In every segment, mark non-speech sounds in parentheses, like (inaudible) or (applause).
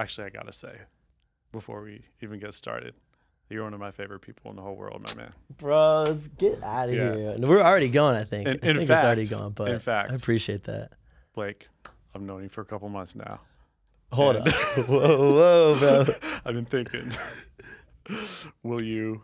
actually, I gotta say, before we even get started, you're one of my favorite people in the whole world, my man. Bros, get out of Yeah. here. We're already going, I think. In- I in think it's already gone, but in fact. I appreciate that. Blake, I've known you for a couple months now. Hold And- on. (laughs) whoa, whoa, bro. (laughs) I've been thinking, (laughs) will you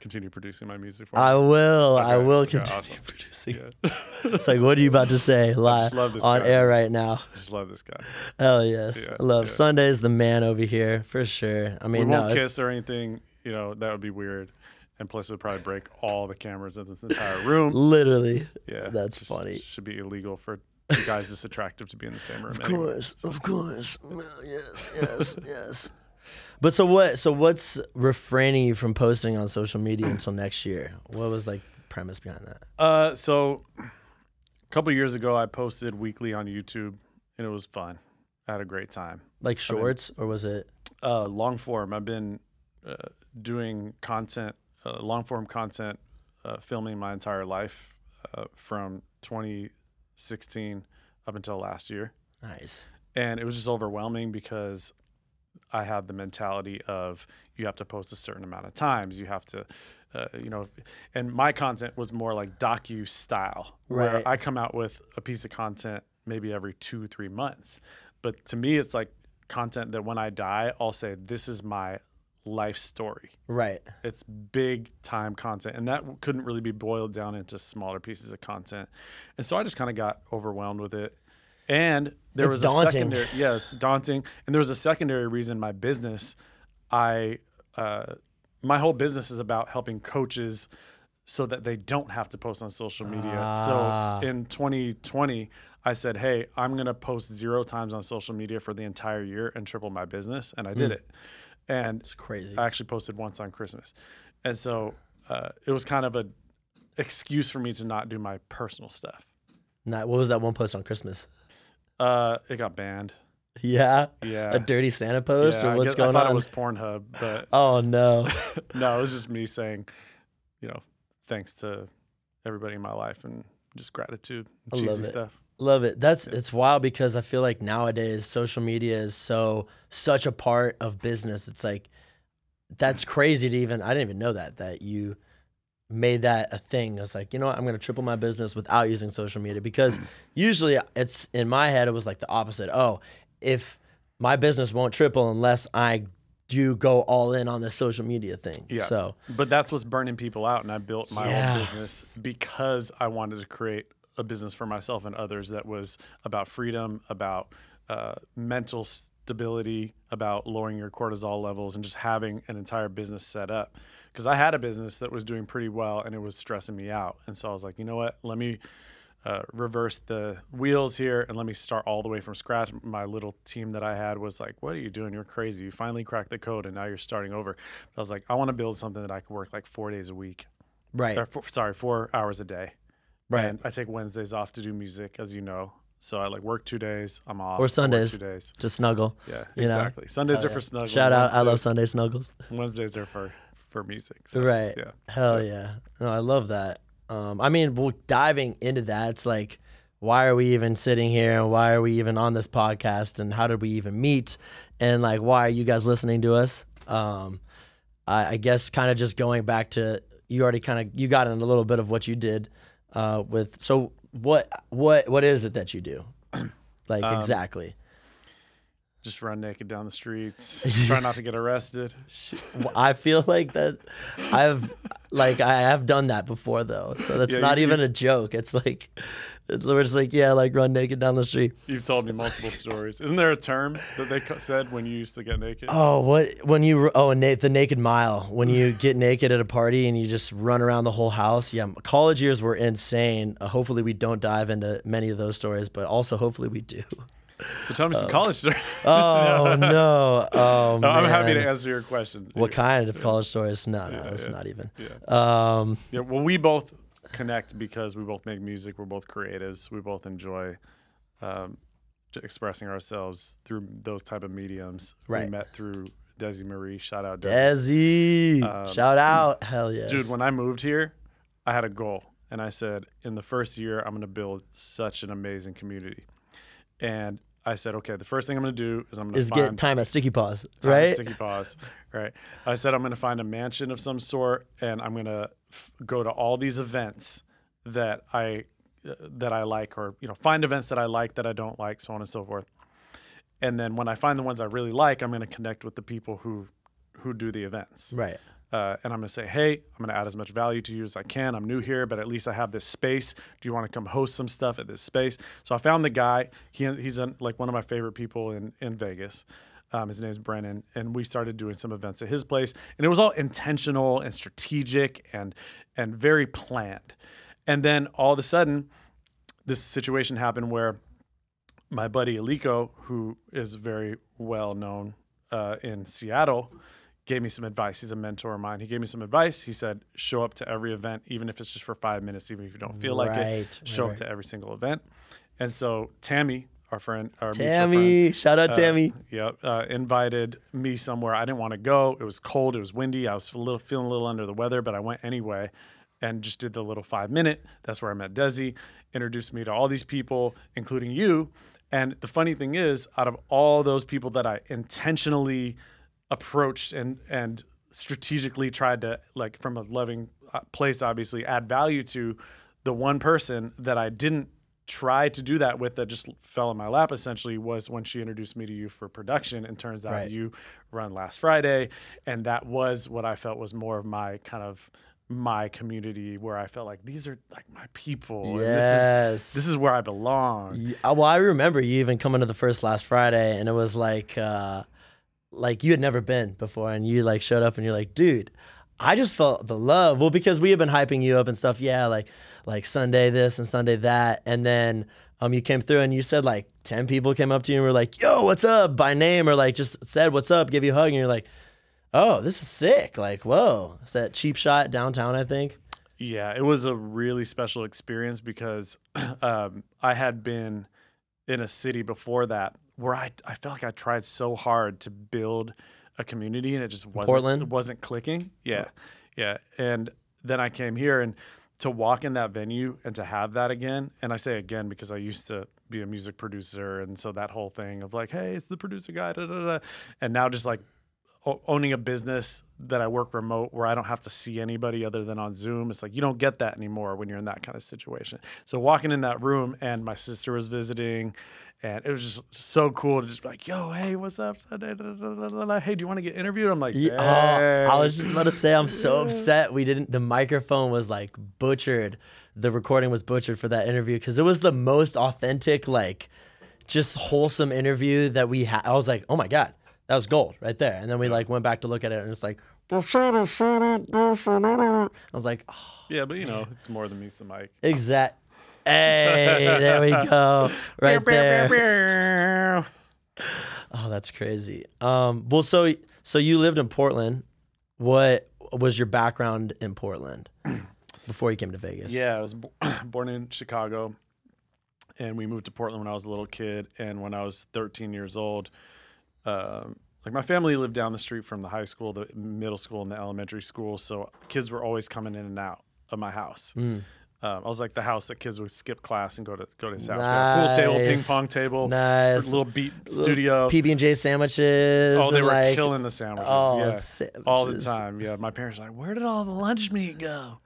continue producing my music for me? I will. I will okay, continue awesome. (laughs) producing. Yeah. (laughs) It's like, what are you about to say live on guy. air right now? I just love this guy. Hell yes. Yeah, love yeah. Sunday's the man over here for sure. I mean, We won't no, kiss or anything. You know that would be weird, and plus it would probably break all the cameras in this entire room. literally. Yeah, That's just funny. Should be illegal for two guys this attractive to be in the same room. Of anyway. course, of course. Well, yes, yes, yes. But so what? So what's refraining you from posting on social media (clears throat) until next year? What was like the premise behind that? Uh, so a couple years ago, I posted weekly on YouTube, and it was fun. I had a great time. Like shorts, or was it? Uh, long form. I've been uh, doing content, uh, long form content, uh, filming my entire life uh, from 2016 up until last year. Nice. and it was just overwhelming because I had the mentality of you have to post a certain amount of times. You have to, uh, you know, and my content was more like docu style, where Right. I come out with a piece of content maybe every two three months. But to me, it's like content that when I die, I'll say this is my life story. Right. It's big time content, and that couldn't really be boiled down into smaller pieces of content. And so I just kind of got overwhelmed with it. And there It's was daunting. a secondary, yes, daunting. And there was a secondary reason my business, I, uh, my whole business is about helping coaches so that they don't have to post on social media. Ah. So in 2020, I said, "Hey, I'm going to post zero times on social media for the entire year and triple my business," and I did it. And It's crazy. I actually posted once on Christmas, and so uh, it was kind of a excuse for me to not do my personal stuff. Not, what was that one post on Christmas? Uh, it got banned. Yeah. Yeah, A dirty Santa post, yeah, or I what's guess- going I thought on? it was Pornhub, but (laughs) oh no. (laughs) no, it was just me saying, you know, thanks to everybody in my life and just gratitude, I and cheesy love it. stuff. Love it. That's it's wild because I feel like nowadays social media is so such a part of business. It's like that's crazy to even I didn't even know that that you made that a thing. I was like, you know what, I'm gonna triple my business without using social media because (clears throat) usually it's in my head it was like the opposite. Oh, if my business won't triple unless I do go all in on the social media thing. Yeah. So But that's what's burning people out, and I built my Yeah. own business because I wanted to create a business for myself and others that was about freedom, about uh, mental stability, about lowering your cortisol levels, and just having an entire business set up. Because I had a business that was doing pretty well, and it was stressing me out, and so I was like, you know what? Let me uh, reverse the wheels here and let me start all the way from scratch. My little team that I had was like, "What are you doing? You're crazy! You finally cracked the code, and now you're starting over." I was like, "I want to build something that I could work like four days a week, right. or four, sorry, four hours a day. Right. And I take Wednesdays off to do music, as you know. So I like work two days. I'm off. Or Sundays. Two days. To snuggle. Yeah, You know? exactly. Sundays Hell are yeah. for snuggling. Shout out, I love Sunday snuggles. Wednesdays are for for music. So, Right. Yeah. Hell yeah. No, I love that. Um, I mean, well, diving into that, it's like, why are we even sitting here and why are we even on this podcast and how did we even meet? And like, why are you guys listening to us? Um, I, I guess kind of just going back to you already kind of you got in a little bit of what you did uh, with. So what what what is it that you do? Like Um, exactly. Just run naked down the streets. (laughs) Try not to get arrested. I feel like that I've like I have done that before though, so that's Yeah, not you- even a joke. It's like it's, we're just like yeah, like run naked down the street. You've told me multiple stories. Isn't there a term that they said when you used to get naked? Oh, what when you oh na- the naked mile when you get naked at a party and you just run around the whole house. Yeah, college years were insane. Uh, hopefully we don't dive into many of those stories, but also hopefully we do. So tell me some college stories. (laughs) Oh no! Oh No, I'm happy to answer your question. What kind of college stories? No, no, Yeah, that's yeah. not even. Yeah. Um, Yeah. Well, we both connect because we both make music. We're both creatives. We both enjoy um, expressing ourselves through those type of mediums. Right. We met through Desi Marie. Shout out Desi. Desi, Um, shout out! Hell yeah. Dude, when I moved here, I had a goal, and I said, in the first year, I'm going to build such an amazing community. And I said, okay, the first thing I'm going to do is I'm going to Is find get time at Sticky Paws, right? Sticky paws. Right. I said I'm going to find a mansion of some sort, and I'm going to f- go to all these events that I uh, that I like, or you know, find events that I like that I don't like, so on and so forth. And then when I find the ones I really like, I'm going to connect with the people who who do the events. Right. Uh, and I'm going to say, hey, I'm going to add as much value to you as I can. I'm new here, but at least I have this space. Do you want to come host some stuff at this space? So I found the guy. He, he's like one of my favorite people in, in Vegas. Um, his name's Brennan. And we started doing some events at his place. And it was all intentional and strategic and, and very planned. And then all of a sudden, this situation happened where my buddy Aliko, who is very well known uh, in Seattle, gave me some advice. He's a mentor of mine. He gave me some advice. He said, show up to every event, even if it's just for five minutes, even if you don't feel like Right, it, show right, up to every single event. And so Tammy, our friend, our mutual friend, Tammy, shout out uh, Tammy. Yep. Uh, invited me somewhere. I didn't want to go. It was cold. It was windy. I was a little feeling a little under the weather, but I went anyway and just did the little five minute. That's where I met Desi, introduced me to all these people, including you. And the funny thing is, out of all those people that I intentionally approached and and strategically tried to like from a loving uh, place obviously add value to the one person that I didn't try to do that with that just fell in my lap essentially was when she introduced me to you for production. And turns out Right. you run last Friday. And that was what I felt was more of my kind of my community where I felt like these are like my people. And this Yes. is this is where I belong. Y- uh, well, I remember you even coming to the first last Friday, and it was like, uh, like you had never been before, and you like showed up, and you're like, dude, I just felt the love. Well, because we had been hyping you up and stuff, yeah, like like Sunday this and Sunday that, and then um, you came through, and you said like ten people came up to you and were like, yo, what's up, by name, or like just said what's up, give you a hug, and you're like, oh, this is sick, like whoa, it's that cheap shot downtown, I think. Yeah, it was a really special experience because (clears throat) um, I had been in a city before that where I, I felt like I tried so hard to build a community and it just wasn't Portland? it wasn't clicking. Yeah. Yeah. And then I came here and to walk in that venue and to have that again, and I say again because I used to be a music producer and so that whole thing of like, hey, it's the producer guy, da, da, da. and now just like owning a business that I work remote where I don't have to see anybody other than on Zoom. It's like you don't get that anymore when you're in that kind of situation. So walking in that room and my sister was visiting and it was just so cool to just be like, yo, hey, what's up? (laughs) Hey, do you want to get interviewed? I'm like, Yeah, oh, I was just about to say I'm so upset we didn't. The microphone was like butchered. The recording was butchered for that interview because it was the most authentic, like, just wholesome interview that we had. I was like, oh my god, that was gold right there. And then we like went back to look at it and it's like, I was like, oh, yeah, but you know, it's more than meets the mic. exact. (laughs) Hey, there we go, right there. Oh, that's crazy. Um, well, so so you lived in Portland. What was your background in Portland (clears throat) before you came to Vegas? Yeah, I was bo- (clears throat) born in Chicago, and we moved to Portland when I was a little kid. And when I was 13 years old, um, like my family lived down the street from the high school, the middle school, and the elementary school. So kids were always coming in and out of my house. Mm. Um, I was like the house that kids would skip class and go to go to his house. A pool table, ping pong table, Nice. little beat studio. PB and J sandwiches. oh, they were like, killing the sandwiches. Oh, yeah, all the time. Yeah, my parents were like, "Where did all the lunch meat go?"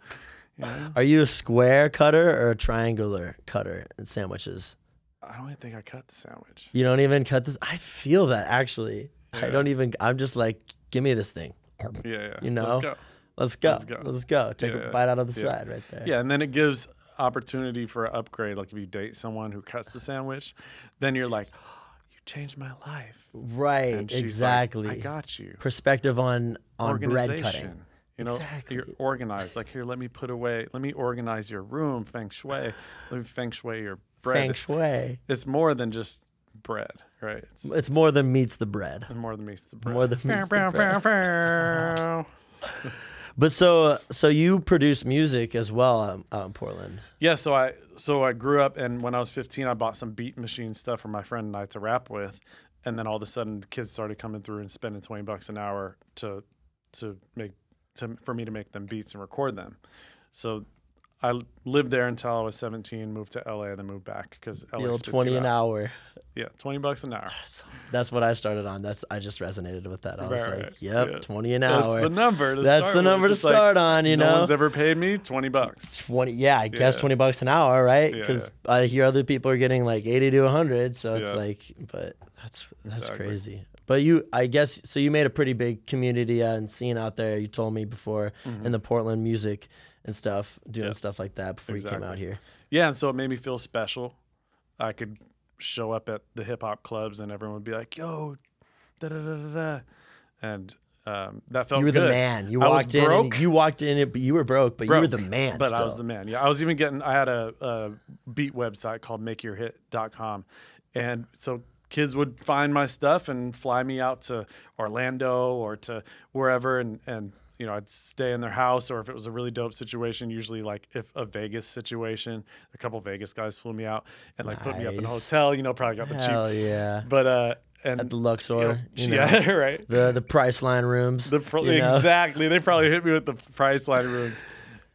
Know? Are you a square cutter or a triangular cutter in sandwiches? I don't even think I cut the sandwich. You don't even cut this. I feel that actually. I don't even. I'm just like, give me this thing. Yeah, yeah. You know? Let's go. Let's go. Let's go. Let's go. Take Yeah, a bite out of the Yeah. side right there. Yeah, and then it gives opportunity for an upgrade. Like if you date someone who cuts the sandwich, then you're like, oh, "You changed my life." Right. She's like, exactly. I got you. Perspective on on bread cutting. You know, Exactly. you're organized. Like here, let me put away. Let me organize your room, feng shui. Let me feng shui your bread. Feng shui. It's more than just bread, right? It's, It's more than meets the bread. it's more than meets the bread. More than meets the Bow, bow, bread. bow, bow. (laughs) But so so you produce music as well um, out in Portland. Yeah, so I so I grew up, and when I was 15, I bought some beat machine stuff for my friend and I to rap with, and then all of a sudden, kids started coming through and spending 20 bucks an hour to to make to for me to make them beats and record them. So I lived there until I was 17, moved to LA, and then moved back because LA The old twenty you an out. hour. Yeah, twenty bucks an hour. That's, that's what I started on. That's I just resonated with that. I was Right, like, right. yep, Yeah. twenty an That's hour. the number. To That's start the number to like, start on. You no know, No one's ever paid me twenty bucks. 20 yeah i guess Yeah. 20 bucks an hour right Yeah, because i hear other people are getting like 80 to 100 so it's Yeah. like but that's that's Exactly. crazy but you i guess so you made a pretty big community uh, and scene out there you told me before in the portland music and stuff doing Mm-hmm. Stuff like that before you came out here Yeah, and so it made me feel special. I could show up at the hip hop clubs and everyone would be like, "Yo, da da da da,", da. and um, that felt you were the man you I walked in and you walked in it but you were broke but you were the man But I was the man. Yeah, I was even getting. I had a, a beat website called MakeYourHit.com, and so kids would find my stuff and fly me out to Orlando or to wherever, and and you know I'd stay in their house, or if it was a really dope situation, usually like if a Vegas situation, a couple Vegas guys flew me out and like put me up in a hotel. You know, probably got the hell cheap, yeah but uh, and at the you luxor know, you know, (laughs) yeah, right. the the Priceline rooms The pro- you know? exactly. They probably (laughs) hit me with the Priceline rooms.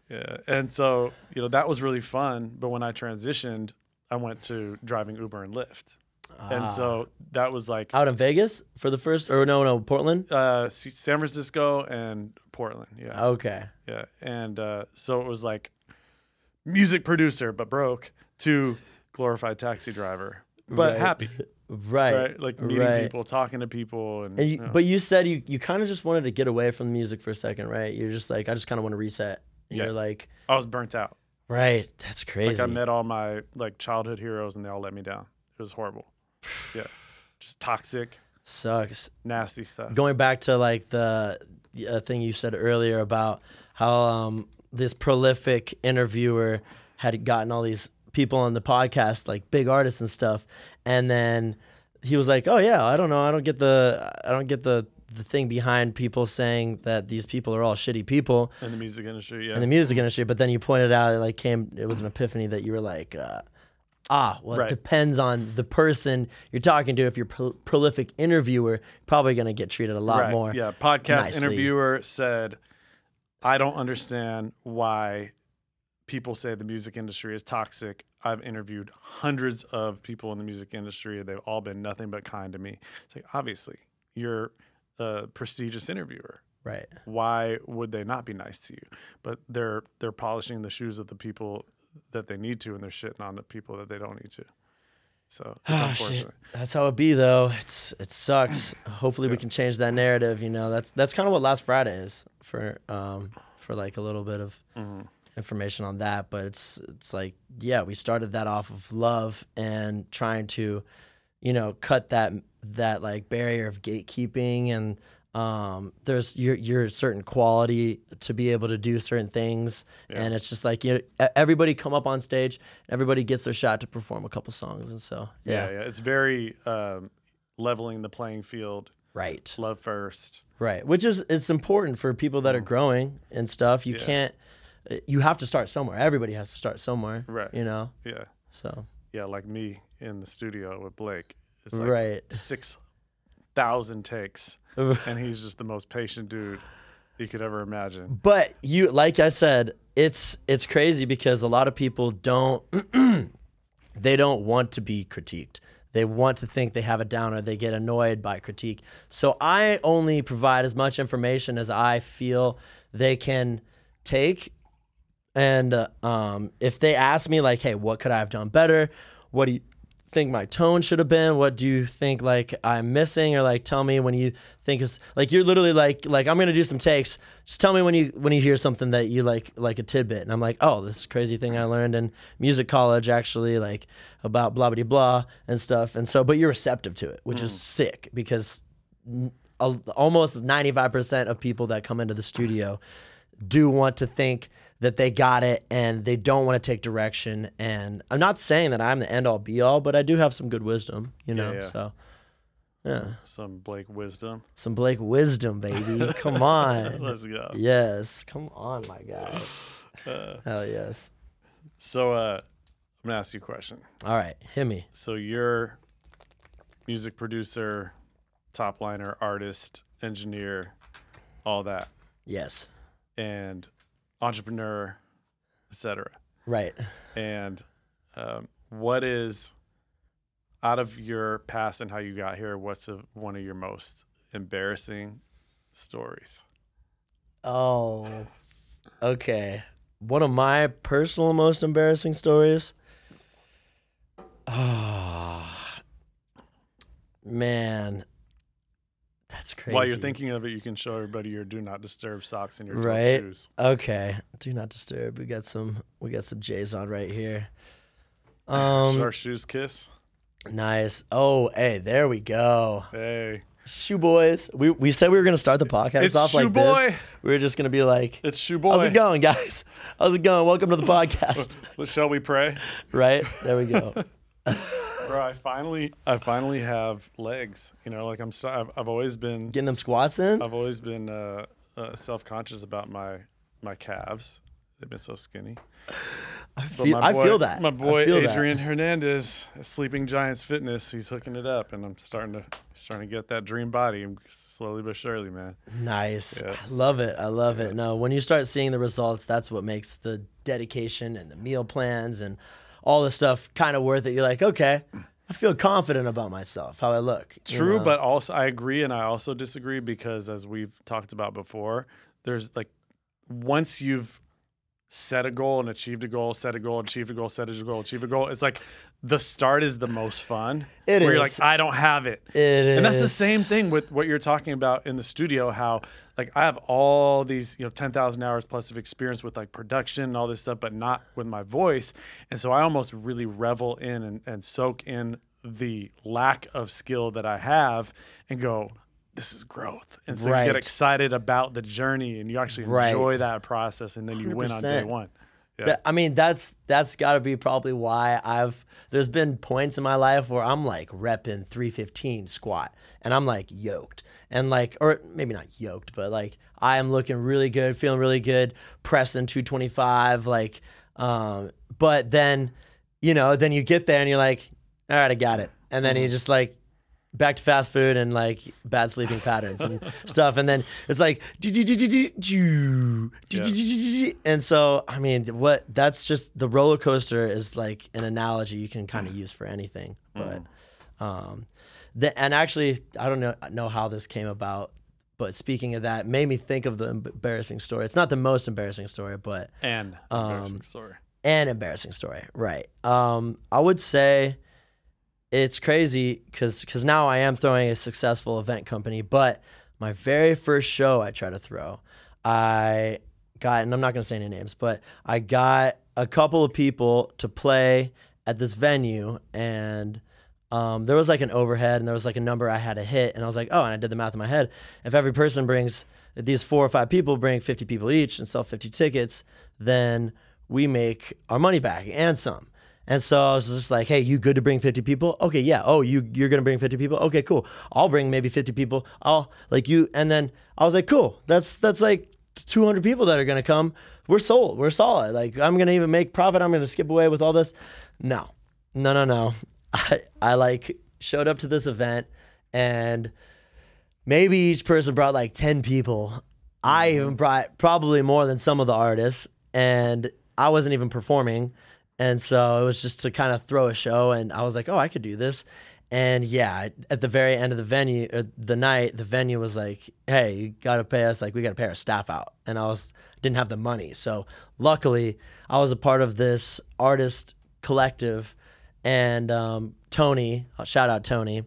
Yeah. And so, you know, that was really fun. But when I transitioned, I went to driving Uber and Lyft. And Ah. so that was like out in vegas for the first or no no portland uh, San Francisco and Portland. Yeah. okay Yeah. And uh, so it was like music producer, but broke, to glorified taxi driver, but Right. happy. (laughs) right Right. Like meeting right. people, talking to people. And, And you, you know, but you said you, you kind of just wanted to get away from the music for a second, right? You're just like, I just kind of want to reset. And Yeah. You're like, I was burnt out. right, that's crazy. Like I met all my like childhood heroes and they all let me down. It was horrible. Yeah. Just toxic, Sucks. nasty stuff. Going back to like the uh, thing you said earlier about how um, this prolific interviewer had gotten all these people on the podcast, like big artists and stuff, and then he was like, "Oh yeah, I don't know, I don't get the, I don't get the." The thing behind people saying that these people are all shitty people, in the music industry, yeah. in the music industry. But then you pointed out it like came it was an epiphany that you were like, uh, ah, well, Right. it depends on the person you're talking to. If you're pro- prolific interviewer, probably gonna get treated a lot right. more. Yeah. Podcast nicely. interviewer said, I don't understand why people say the music industry is toxic. I've interviewed hundreds of people in the music industry. And they've all been nothing but kind to me. It's like, obviously, you're a prestigious interviewer. Right. why would they not be nice to you? But they're they're polishing the shoes of the people that they need to, and they're shitting on the people that they don't need to. So it's unfortunate. shit. That's how it be though. It's it sucks. Hopefully we can change that narrative. You know, that's that's kind of what Last Friday is for um for like a little bit of Mhm. information on that. But it's it's like yeah, we started that off of love and trying to, you know, cut that that like barrier of gatekeeping and um there's your your certain quality to be able to do certain things and it's just like you know, everybody come up on stage everybody gets their shot to perform a couple songs and so Yeah, yeah. It's very um, leveling the playing field. Right. Love first. Right. Which is it's important for people that are growing and stuff. You Yeah. can't you have to start somewhere. Everybody has to start somewhere. Right. You know? Yeah, So yeah. Like me in the studio with Blake. It's like Right. six thousand takes, (laughs) and he's just the most patient dude you could ever imagine. But you like I said, it's it's crazy because a lot of people don't (clears throat) they don't want to be critiqued. They want to think they have it down or they get annoyed by critique. So I only provide as much information as I feel they can take And uh, um, if they ask me like, "Hey, what could I have done better? What do you think my tone should have been? What do you think like I'm missing?" Or like, tell me when you think is like you're literally like like I'm gonna do some takes. Just tell me when you when you hear something that you like like a tidbit, and I'm like, "Oh, this crazy thing I learned in music college actually like about blah blah blah and stuff." And so, but you're receptive to it, which is mm. sick because almost 95% of people that come into the studio do want to think that they got it and they don't want to take direction. And i'm not saying that i'm the end all be all but i do have some good wisdom you know yeah. so yeah. Some Blake wisdom. some blake wisdom baby. Come (laughs) on. Let's go. yes. Come on my guy. (laughs) Uh, hell yes. so uh, I'm gonna ask you a question. all right hit me. So you're music producer, top liner, artist, engineer, all that, yes. And entrepreneur, etc. right And um, what is out of your past and how you got here, what's a, one of your most embarrassing stories? Oh, okay. One of my personal most embarrassing stories. Ah, man, that's crazy. While you're thinking of it, you can show everybody your do not disturb socks and your 12 Right. shoes. Okay, do not disturb. We got some. We got some J's on right here. Should Um, our shoes kiss? nice. Oh, hey, there we go. Hey, Shoe boys. We we said we were gonna start the podcast It's off Shoe like Boy. this. We were just gonna be like, it's shoe boy. "How's it going, guys? (laughs) How's it going? Welcome to the (laughs) podcast." Shall we pray? right there we go. (laughs) Bro, I finally, I finally have legs. You know, like I'm, so, I've, I've always been, Getting them squats in. I've always been uh, uh, self-conscious about my my calves. They've been so skinny. I But feel, my I boy- feel that. My I boy feel that. Adrian Hernandez, at Sleeping Giants Fitness, he's hooking it up, and I'm starting to starting to get that dream body slowly but surely, man. Nice. Yeah. I love it. I love it. No, when you start seeing the results, that's what makes the dedication and the meal plans and all the stuff kind of worth it. You're like, okay, I feel confident about myself, how I look. True, know? but also I agree and I also disagree because as we've talked about before, there's like once you've set a goal and achieved a goal, set a goal, achieved a goal, set a goal, achieved a goal, it's like the start is the most fun. It where you're like, I don't have it. it is. And that's the same thing with what you're talking about in the studio. How like I have all these, you know, ten thousand hours plus of experience with like production and all this stuff, but not with my voice. And so I almost really revel in and, and soak in the lack of skill that I have, and go, this is growth. And so you get excited about the journey, and you actually Right. enjoy that process, and then you win on day one. Yeah. That- I mean, that's that's got to be probably why I've. There's been points in my life where I'm like repping 315 squat, and I'm like yoked, and like, or maybe not yoked, but like I am looking really good, feeling really good, pressing 225, like. Um, but then, you know, then you get there and you're like, all right, I got it, and then you just like back to fast food and like bad sleeping patterns and (laughs) stuff. And then it's like, and so, I mean, what that's just the roller coaster is like an analogy you can kind of use for anything. But, um, the, and actually, I don't know, know how this came about. But speaking of that, made me think of the embarrassing story. It's not the most embarrassing story, but And Um, embarrassing story. an embarrassing story, right? Um, I would say it's crazy because because now I am throwing a successful event company, but my very first show I tried to throw, I got, and I'm not gonna say any names, but I got a couple of people to play at this venue, and um, there was like an overhead, and there was like a number I had to hit, and I was like, oh, and I did the math in my head. If every person brings, if these four or five people bring 50 people each and sell 50 tickets, then we make our money back and some. And so I was just like, hey, you good to bring 50 people? Okay, yeah. Oh, you you're gonna bring 50 people? Okay, cool. I'll bring maybe 50 people. I'll like you and then I was like, cool. That's that's like 200 people that are gonna come. We're sold. We're solid. Like I'm gonna even make profit. I'm gonna skip away with all this. No, no, no, no. (laughs) I I like showed up to this event and maybe each person brought like 10 people. I even mm-hmm. brought probably more than some of the artists, and I wasn't even performing. And so it was just to kind of throw a show, and I was like, oh, I could do this. And yeah, at the very end of the venue, uh, the night, the venue was like, "Hey, you got to pay us. Like, we got to pay our staff out." And I was didn't have the money, so luckily, I was a part of this artist collective, and um, Tony, shout out Tony,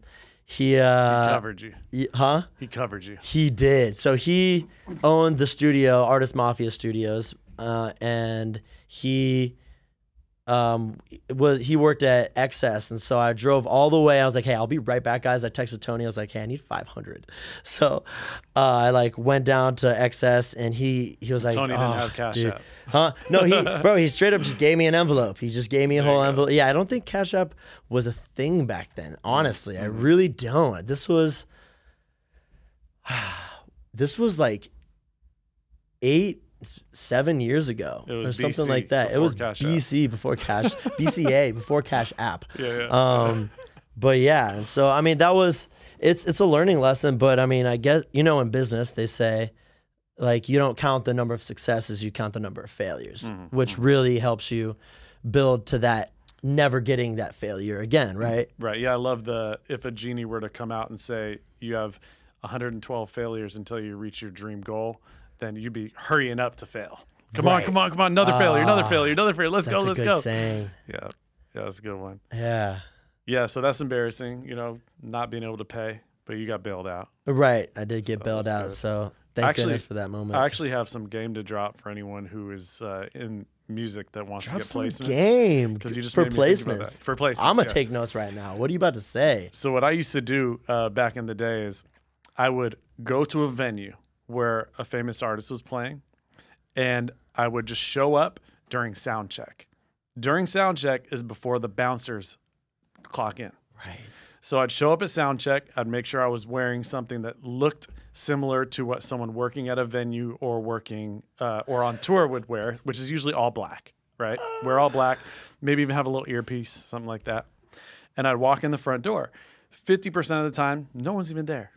he uh, covered you. y- huh? He covered you. He did. So he owned the studio, Artist Mafia Studios, uh, and he um was he worked at XS, and so I drove all the way. I was like, "Hey, I'll be right back, guys." I texted Tony. I was like, "Hey, I need 500." (laughs) So uh, I like went down to XS, and he he was like, Tony didn't "Oh, have Cash dude." App. Huh? No, he (laughs) bro, he straight up just gave me an envelope. He just gave me a There whole envelope. Yeah, I don't think Cash App was a thing back then. Honestly, I Mm-hmm. really don't. This was (sighs) this was like eight, seven years ago, It was or something BC like that. It was Cash App. BC before Cash, (laughs) BCA before Cash App. Yeah, yeah. Um, but yeah, so I mean that was it's it's a learning lesson. But I mean, I guess you know in business they say like you don't count the number of successes, you count the number of failures, Mm-hmm, which really helps you build to that never getting that failure again, right? Right. Yeah, I love the if a genie were to come out and say you have 112 failures until you reach your dream goal, then you'd be hurrying up to fail. Come on, come on, come on! Another failure, another Ah, failure, another failure. Let's go, let's good go. saying. Yeah, yeah, that's a good one. Yeah. Yeah, so that's embarrassing. You know, not being able to pay, but you got bailed out. Right. I did get So bailed out. good. So thank Actually- goodness for that moment. I actually have some game to drop for anyone who is uh, in music that wants Drop to get placements. game Because you just for made me think about placements. For placements, I'm gonna yeah. take notes right now. What are you about to say? So what I used to do uh, back in the day is I would go to a venue where a famous artist was playing, and I would just show up during sound check. During sound check is before the bouncers clock in. Right. So I'd show up at sound check. I'd make sure I was wearing something that looked similar to what someone working at a venue or working uh, or on tour would wear, which is usually all black, right? Wear all black, maybe even have a little earpiece, something like that. And I'd walk in the front door. 50% of the time, no one's even there.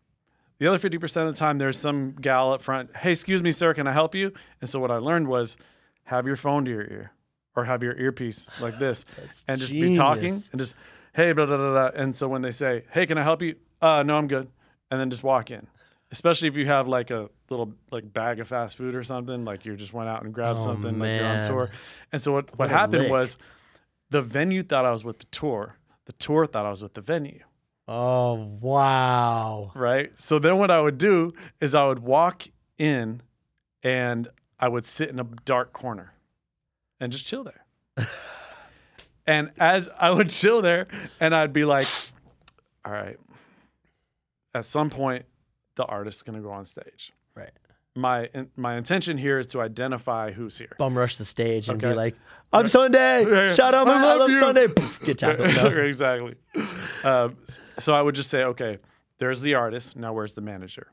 The other 50% of the time, there's some gal up front. Hey, excuse me, sir, can I help you? And so what I learned was have your phone to your ear or have your earpiece like this (laughs) and just be talking and just, hey, blah, blah, blah, blah. And so when they say, hey, can I help you? Uh, no, I'm good. And then just walk in. Especially if you have like a little like bag of fast food or something, like you just went out and grabbed Oh, something, like you're on tour. And so what, what, What happened lick. was the venue thought I was with the tour. The tour thought I was with the venue Oh wow. right? So then what I would do is I would walk in and I would sit in a dark corner and just chill there. (laughs) and as I would chill there and I'd be like, all right, at some point the artist's going to go on stage. Right. My my intention here is to identify who's here. Bum rush the stage and be like, "I'm Sunday. Yeah. Shout out, I I love. Sunday." Poof, get (laughs) tackled. No. exactly. Um, so I would just say, okay, there's the artist. Now where's the manager?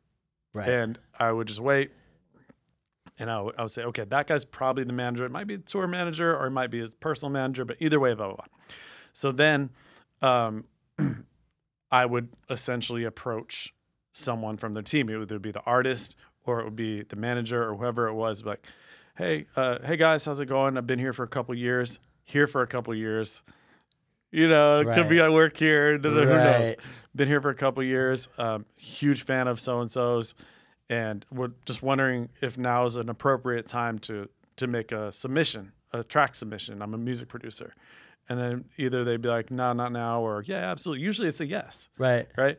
Right. And I would just wait. And I would, would say, okay, that guy's probably the manager. It might be the tour manager or it might be his personal manager, but either way, blah, blah, blah. So then um, (clears throat) I would essentially approach someone from their team. It would either be the artist or it would be the manager or whoever it was. Like, hey, uh, hey guys, how's it going? I've been here for a couple years, here for a couple years. You know, it could be I work here. Who knows? Right. Been here for a couple years. Um, huge fan of so and so's, and we're just wondering if now is an appropriate time to to make a submission, a track submission. I'm a music producer, and then either they'd be like, "No, not now," or "Yeah, absolutely." Usually, it's a yes right. right?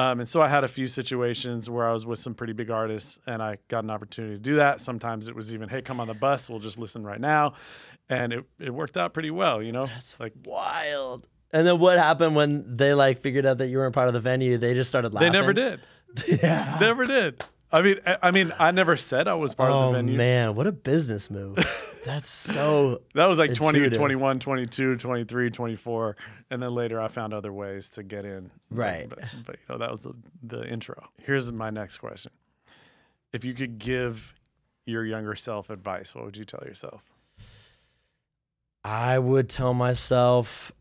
Um, and so I had a few situations where I was with some pretty big artists and I got an opportunity to do that. Sometimes it was even, hey, come on the bus, we'll just listen right now. And it, it worked out pretty well, you know? That's like Wild. And then what happened when they like figured out that you weren't part of the venue? They just started laughing. they never did. (laughs) yeah. Never did. I mean, I, I mean, I never said I was part oh of the venue. man, what a business move. (laughs) That's so That was like 20 21, 22, 23, 24. And then later I found other ways to get in. Right. But, but, you know, that was the, the intro. Here's my next question. If you could give your younger self advice, what would you tell yourself? I would tell myself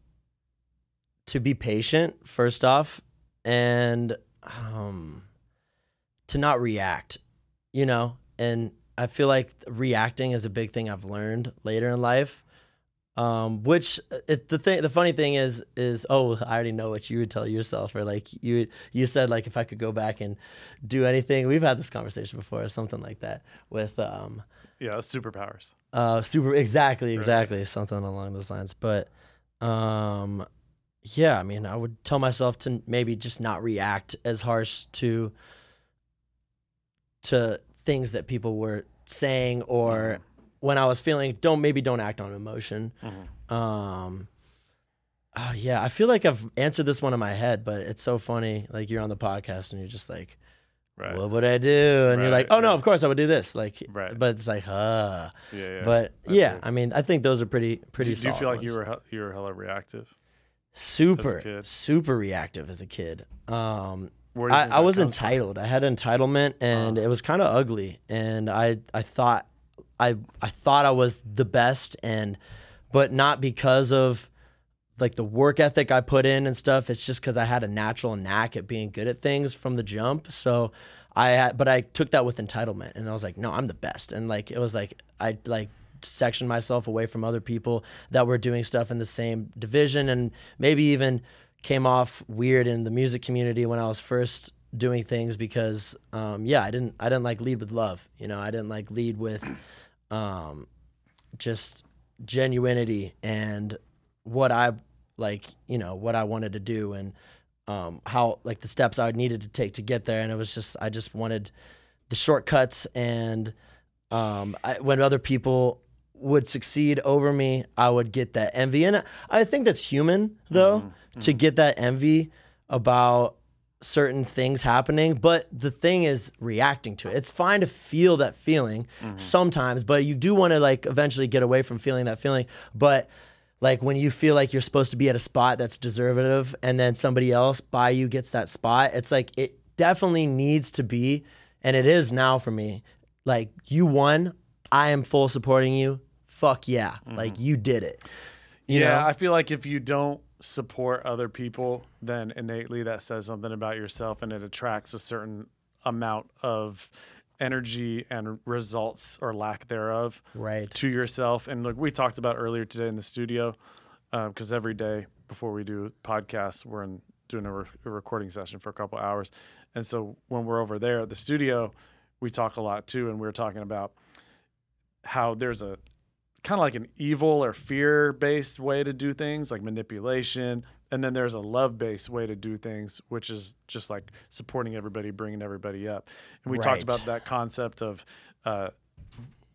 to be patient first off and um to not react, you know? And I feel like reacting is a big thing I've learned later in life. Um, which it, the thing, the funny thing is, is oh, I already know what you would tell yourself, or like you, you said like if I could go back and do anything. We've had this conversation before, or something like that, with um, Yeah, superpowers. uh, super exactly, exactly, something along those lines. But um, yeah, I mean, I would tell myself to maybe just not react as harsh to to things that people were saying or when I was feeling. Don't maybe don't act on emotion. Mhm. Um. uh, yeah, I feel like I've answered this one in my head, but it's so funny. Like you're on the podcast and you're just like, Right. "What would I do?" And you're like, Right, "Oh no, of course I would do this." Like, Right. but it's like, uh. yeah, yeah. But That's yeah, it. I mean, I think those are pretty do, pretty. do you feel like you were you were hella reactive? super super reactive as a kid? Um, do I, I was comes from? entitled. I had entitlement, and Uh. it was kind of ugly. And I I thought I I thought I was the best, and but not because of like the work ethic I put in and stuff. It's just because I had a natural knack at being good at things from the jump. So I had, but I took that with entitlement, and I was like, no, I'm the best, and like it was like I like sectioned myself away from other people that were doing stuff in the same division and maybe even came off weird in the music community when I was first doing things because um, yeah I didn't I didn't like lead with love you know I didn't like lead with um, just genuinity and what I like you know what I wanted to do and um, how like the steps I needed to take to get there. And it was just I just wanted the shortcuts and um, I, when other people would succeed over me I would get that envy. And I think that's human though Mm-hmm. to get that envy about certain things happening. But the thing is reacting to it. It's fine to feel that feeling Mm-hmm. sometimes but you do want to like eventually get away from feeling that feeling. But like when you feel like you're supposed to be at a spot that's deservative and then somebody else by you gets that spot it's like it definitely needs to be and it is now for me. Like you won i am full supporting you fuck yeah like mm-hmm. you did it you yeah, know? I feel like if you don't support other people, then innately that says something about yourself and it attracts a certain amount of energy and results or lack thereof right to yourself. And look, we talked about earlier today in the studio, um, because every day before we do podcasts, we're in, doing a, re- a recording session for a couple hours. And so when we're over there at the studio, we talk a lot too. And we're talking about how there's a kind of like an evil or fear based way to do things, like manipulation. And then there's a love based way to do things, which is just like supporting everybody, bringing everybody up. And we Right. talked about that concept of uh,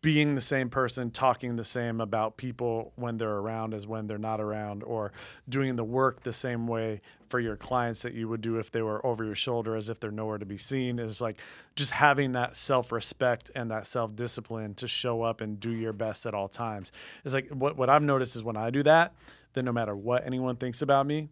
being the same person, talking the same about people when they're around as when they're not around, or doing the work the same way for your clients that you would do if they were over your shoulder as if they're nowhere to be seen. Is like just having that self respect and that self discipline to show up and do your best at all times. It's like what, what I've noticed is when I do that, then no matter what anyone thinks about me,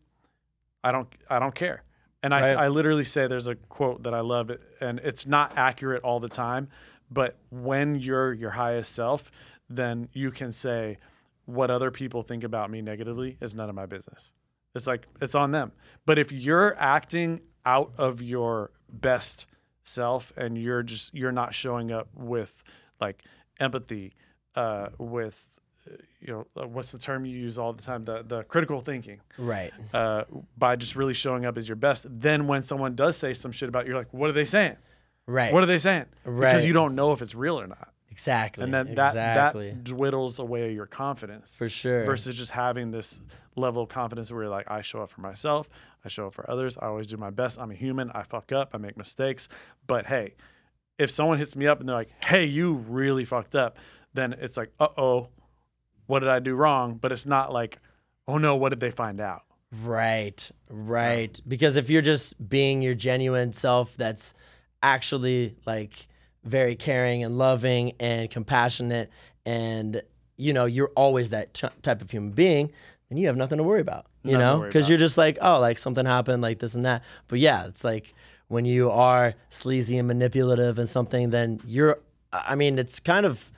I don't I don't care. And I, Right. I literally say there's a quote that I love, and it's not accurate all the time, but when you're your highest self, then you can say, what other people think about me negatively is none of my business. It's like, it's on them. But if you're acting out of your best self and you're just, you're not showing up with like empathy, uh, with, uh, you know, what's the term you use all the time? The, the critical thinking right uh, by just really showing up as your best. Then when someone does say some shit about you, you're like, what are they saying? Right What are they saying? Because you don't know if it's real or not. exactly And then that exactly that dwindles away your confidence for sure versus just having this level of confidence where you're like, I show up for myself, I show up for others, I always do my best. I'm a human, I fuck up, I make mistakes. But hey, if someone hits me up and they're like, Hey, you really fucked up, then it's like, uh oh, what did I do wrong? But it's not like, oh no, what did they find out? Right, right. Because if you're just being your genuine self that's actually like very caring and loving and compassionate and you know, you're always that t- type of human being, then you have nothing to worry about, you Nothing know? Because you're just like, oh, like something happened, like this and that. But yeah, it's like when you are sleazy and manipulative and something, then you're, I mean, it's kind of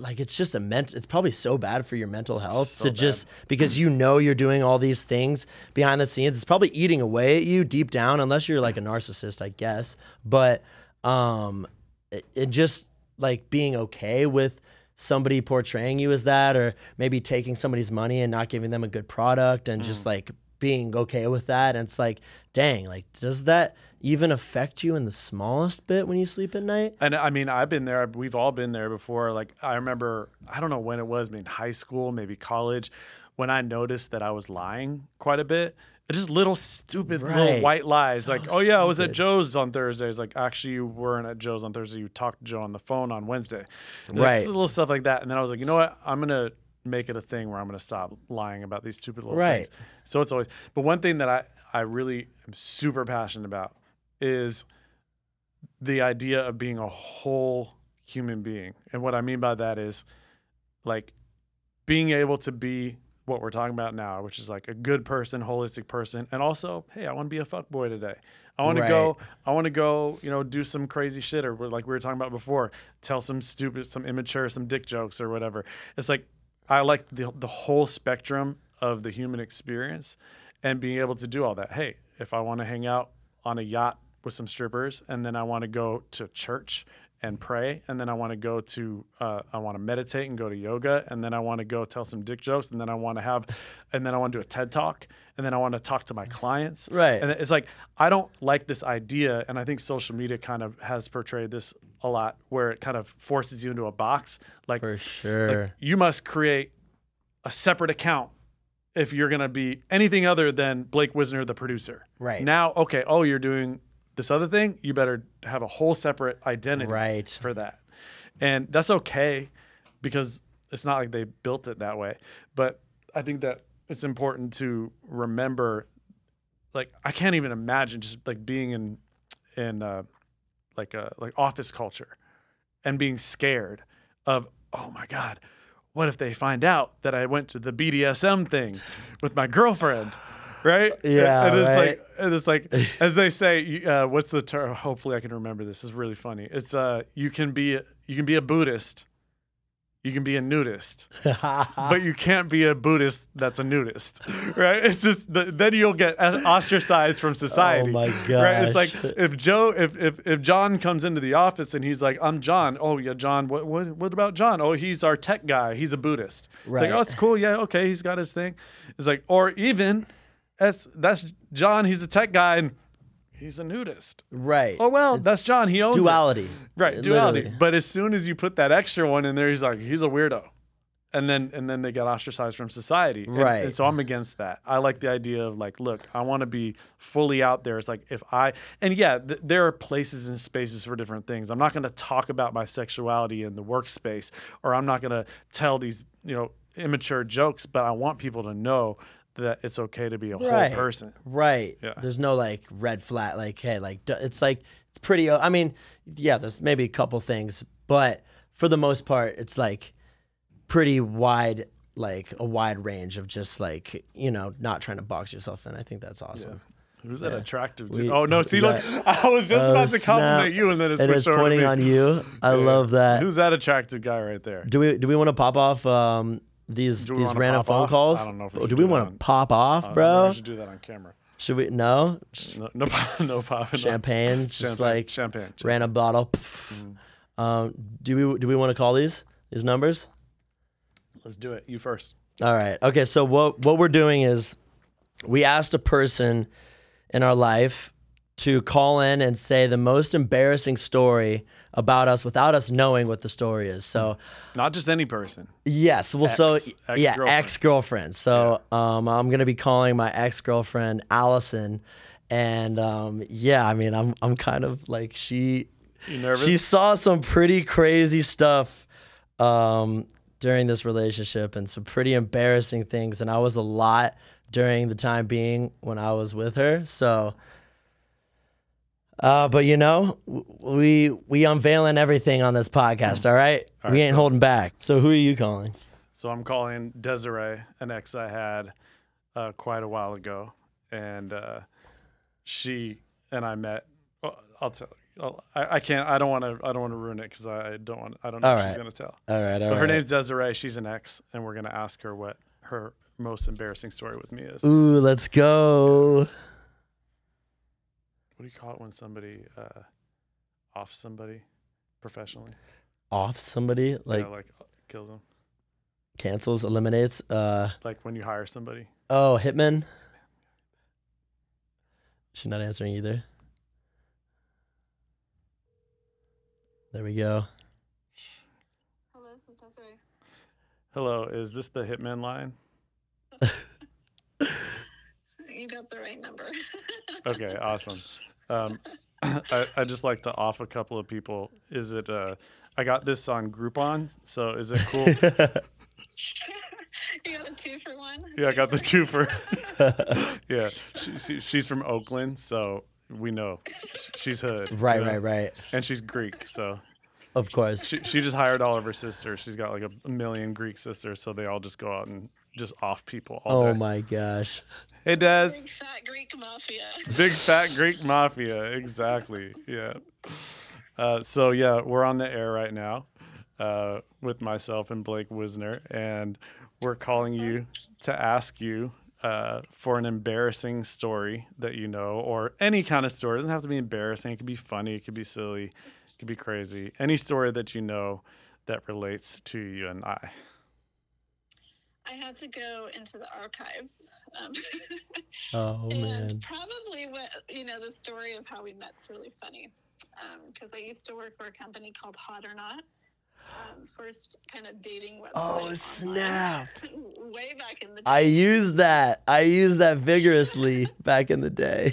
like it's just a ment it's probably so bad for your mental health So to bad. just (clears throat) because you know you're doing all these things behind the scenes it's probably eating away at you deep down unless you're like a narcissist i guess but um it, it just like being okay with somebody portraying you as that or maybe taking somebody's money and not giving them a good product and Mm. just like being okay with that and it's like dang like does that even affect you in the smallest bit when you sleep at night And I mean, I've been there. We've all been there before. Like I remember, I don't know when it was, maybe high school, maybe college, when I noticed that I was lying quite a bit. Just little stupid little white lies, So like, "Oh yeah, I was at. Joe's on Thursday." It's like, actually, you weren't at Joe's on Thursday. You talked to Joe on the phone on Wednesday. Right. little stuff like that. And then I was like, you know what? I'm gonna make it a thing where I'm gonna stop lying about these stupid little Right. things. So it's always. But one thing that I I really am super passionate about is the idea of being a whole human being. And what I mean by that is like being able to be what we're talking about now, which is like a good person, holistic person, and also, hey, I want to be a fuck boy today. I want to go. I want to go. You know, do some crazy shit, or like we were talking about before, tell some stupid, some immature, some dick jokes, or whatever. It's like I like the the whole spectrum of the human experience, and being able to do all that. Hey, if I want to hang out on a yacht with some strippers, and then I want to go to church and pray, and then I want to go to uh, I want to meditate and go to yoga, and then I want to go tell some dick jokes, and then I want to have, and then I want to do a TED talk, and then I want to talk to my clients. Right. And it's like I don't like this idea, and I think social media kind of has portrayed this a lot, where it kind of forces you into a box. Like, For sure. like you must create a separate account if you're going to be anything other than Blake Wisner, the producer. Right. Now, okay, oh, you're doing this other thing. You better have a whole separate identity right. for that. And that's okay because it's not like they built it that way. But I think that it's important to remember like I can't even imagine just like being in in uh like a like office culture and being scared of oh my god what if they find out that I went to the BDSM thing with my girlfriend right (laughs) Yeah, and it's right. like and it's like (laughs) as they say uh, what's the term (laughs) hopefully I can remember this. is really funny it's uh you can be you can be a Buddhist you can be a nudist but you can't be a Buddhist that's a nudist, right? It's just the, then you'll get ostracized from society. Oh my god! Right? It's like if Joe, if, if if John comes into the office and he's like, "I'm John." Oh yeah, John. What what what about John? Oh, he's our tech guy. He's a Buddhist. It's Right. like, oh, it's cool. Yeah, okay, he's got his thing. It's like, or even that's that's John. He's a tech guy and he's a nudist. right. Oh well, that's John. He owns it. duality. Right, Uh, duality. literally. But as soon as you put that extra one in there, he's like, he's a weirdo. And then and then they get ostracized from society. And- Right. And so I'm against that. I like the idea of like, look, I want to be fully out there. It's like if I and yeah, th- there are places and spaces for different things. I'm not going to talk about my sexuality in the workspace, or I'm not going to tell these you know immature jokes. But I want people to know that it's okay to be a Right. whole person. Right. Yeah. There's no like red flag. Like, hey, like it's like it's pretty. I mean, yeah. There's maybe a couple things, but for the most part, it's like pretty wide. Like a wide range of just like you know not trying to box yourself in. I think that's awesome. Who's that Yeah. attractive We- oh no, see, look, (laughs) I was just Oh, about to compliment snap. you, and then it's It is pointing on you. I Yeah. love that. Who's that attractive guy right there? Do we do we want to pop off um, these Do these random phone off? calls? I don't know do do we want to pop off, bro? we should do that on camera. Should we? No, Just No, no, (laughs) pop- no popping. champagne, just Champagne, like champagne. random bottle. Um, do we do we want to call these these numbers? Let's do it. You first. All right. Okay. So what what we're doing is we asked a person in our life to call in and say the most embarrassing story about us without us knowing what the story is. So Not just any person. yes, well, so Ex- yeah, ex-girlfriend. ex girlfriend. So um, I'm gonna be calling my ex girlfriend Allison, and um, yeah, I mean, I'm I'm kind of like she she saw some pretty crazy stuff um, during this relationship and some pretty embarrassing things. And I was a lot during the time being when I was with her. So, uh, but you know, we we unveiling everything on this podcast. All right, All we ain't so- holding back. So who are you calling? So I'm calling Desiree, an ex I had uh, quite a while ago, and uh, she and I met. Well, I'll tell. you. I'll, I, I can't. I don't want to. I don't want to ruin it because I don't want. I don't know All if she's right. gonna tell. All right, all But her right. name's Desiree. She's an ex, and we're gonna ask her what her most embarrassing story with me is. Ooh, let's go. What do you call it when somebody uh, off somebody professionally? Off somebody like yeah, like uh, kills them. cancels, eliminates. Uh, Like when you hire somebody. Oh, Hitman. She's not answering either. There we go. Hello, this is Desiree. Hello, is this the hitman line? (laughs) You got the right number. Okay, awesome. (laughs) Um, (clears throat) I, I just like to off a couple of people. Is it? Uh, I got this on Groupon, so is it cool? (laughs) (laughs) you got a two for one. yeah, I got the two for. (laughs) yeah, she, she, she's from Oakland, so we know she's hood. right, you know? right, right. And she's Greek, so Of course. she she just hired all of her sisters. She's got like a, a million Greek sisters, so they all just go out and just off people all Oh day. my gosh. Hey, Des. Big fat Greek mafia. (laughs) Big fat Greek mafia. Exactly. Yeah. Uh, so yeah, we're on the air right now uh, with myself and Blake Wisner, and we're calling you to ask you uh, for an embarrassing story that you know, or any kind of story. It doesn't have to be embarrassing. It could be funny. It could be silly. It could be crazy. Any story that you know that relates to you and I. I had to go into the archives. Um, (laughs) Oh and man. probably what you know the story of how we met's really funny because I used to work for a company called Hot or Not. Um, first kind of dating website. Oh snap. (laughs) Way back in the day. I used that. I used that vigorously (laughs) back in the day.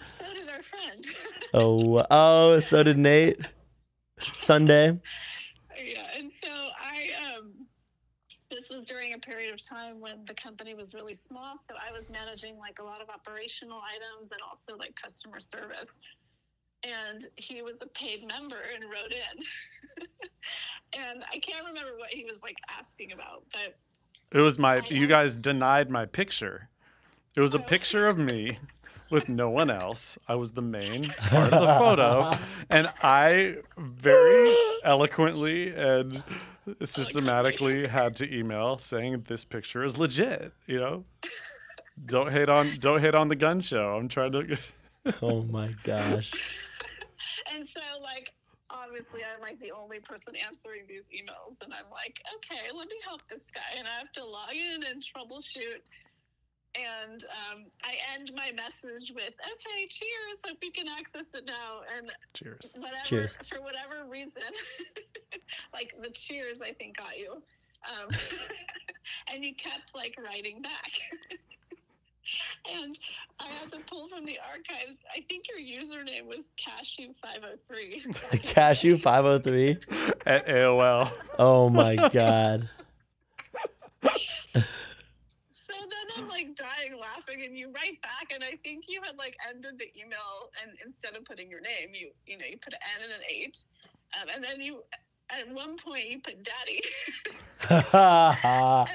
So did our friend. Oh, oh, so did Nate. Sunday. yeah, and so I um this was during a period of time when the company was really small, so I was managing like a lot of operational items and also like customer service. And he was a paid member and wrote in. (laughs) and I can't remember what he was like asking about, but It was my. I You guys denied my picture. It was a picture of me (laughs) with no one else. I was the main part of the photo, (laughs) and I very eloquently and systematically had to email saying this picture is legit. You know, don't hate on don't hate on the gun show. I'm trying to. (laughs) Oh my gosh. and so like obviously I'm like the only person answering these emails and I'm like, okay, let me help this guy and I have to log in and troubleshoot. And um, I end my message with, okay, cheers, hope you can access it now. And Cheers. whatever, Cheers. for whatever reason, (laughs) like the cheers I think got you. Um, (laughs) and you kept like writing back. (laughs) and I had to pull from the archives. I think your username was Cashew503. Cashew 503. At AOL. Oh my god. So then I'm like dying laughing, and you write back, and I think you had like ended the email, and instead of putting your name, you you know you put an N and an eight, um, and then you at one point you put daddy, (laughs) and, I,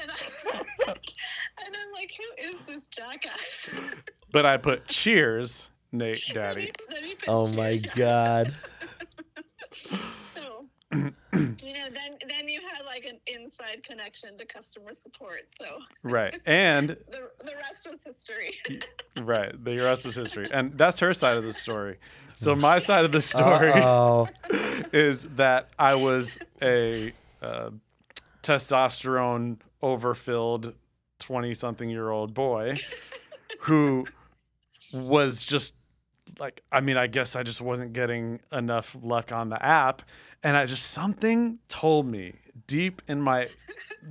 (laughs) and I'm like, who is this jackass? (laughs) But I put cheers, Nate Then Daddy. then you put oh my god. So, (clears throat) you know, then then you had like an inside connection to customer support. So Right. (laughs) And the the rest was history. (laughs) right, the rest was history. And that's her side of the story. So my (laughs) side of the story is that I was a uh, testosterone overfilled 20 something year old boy who was just like, I mean, I guess I just wasn't getting enough luck on the app. And I just, something told me deep in my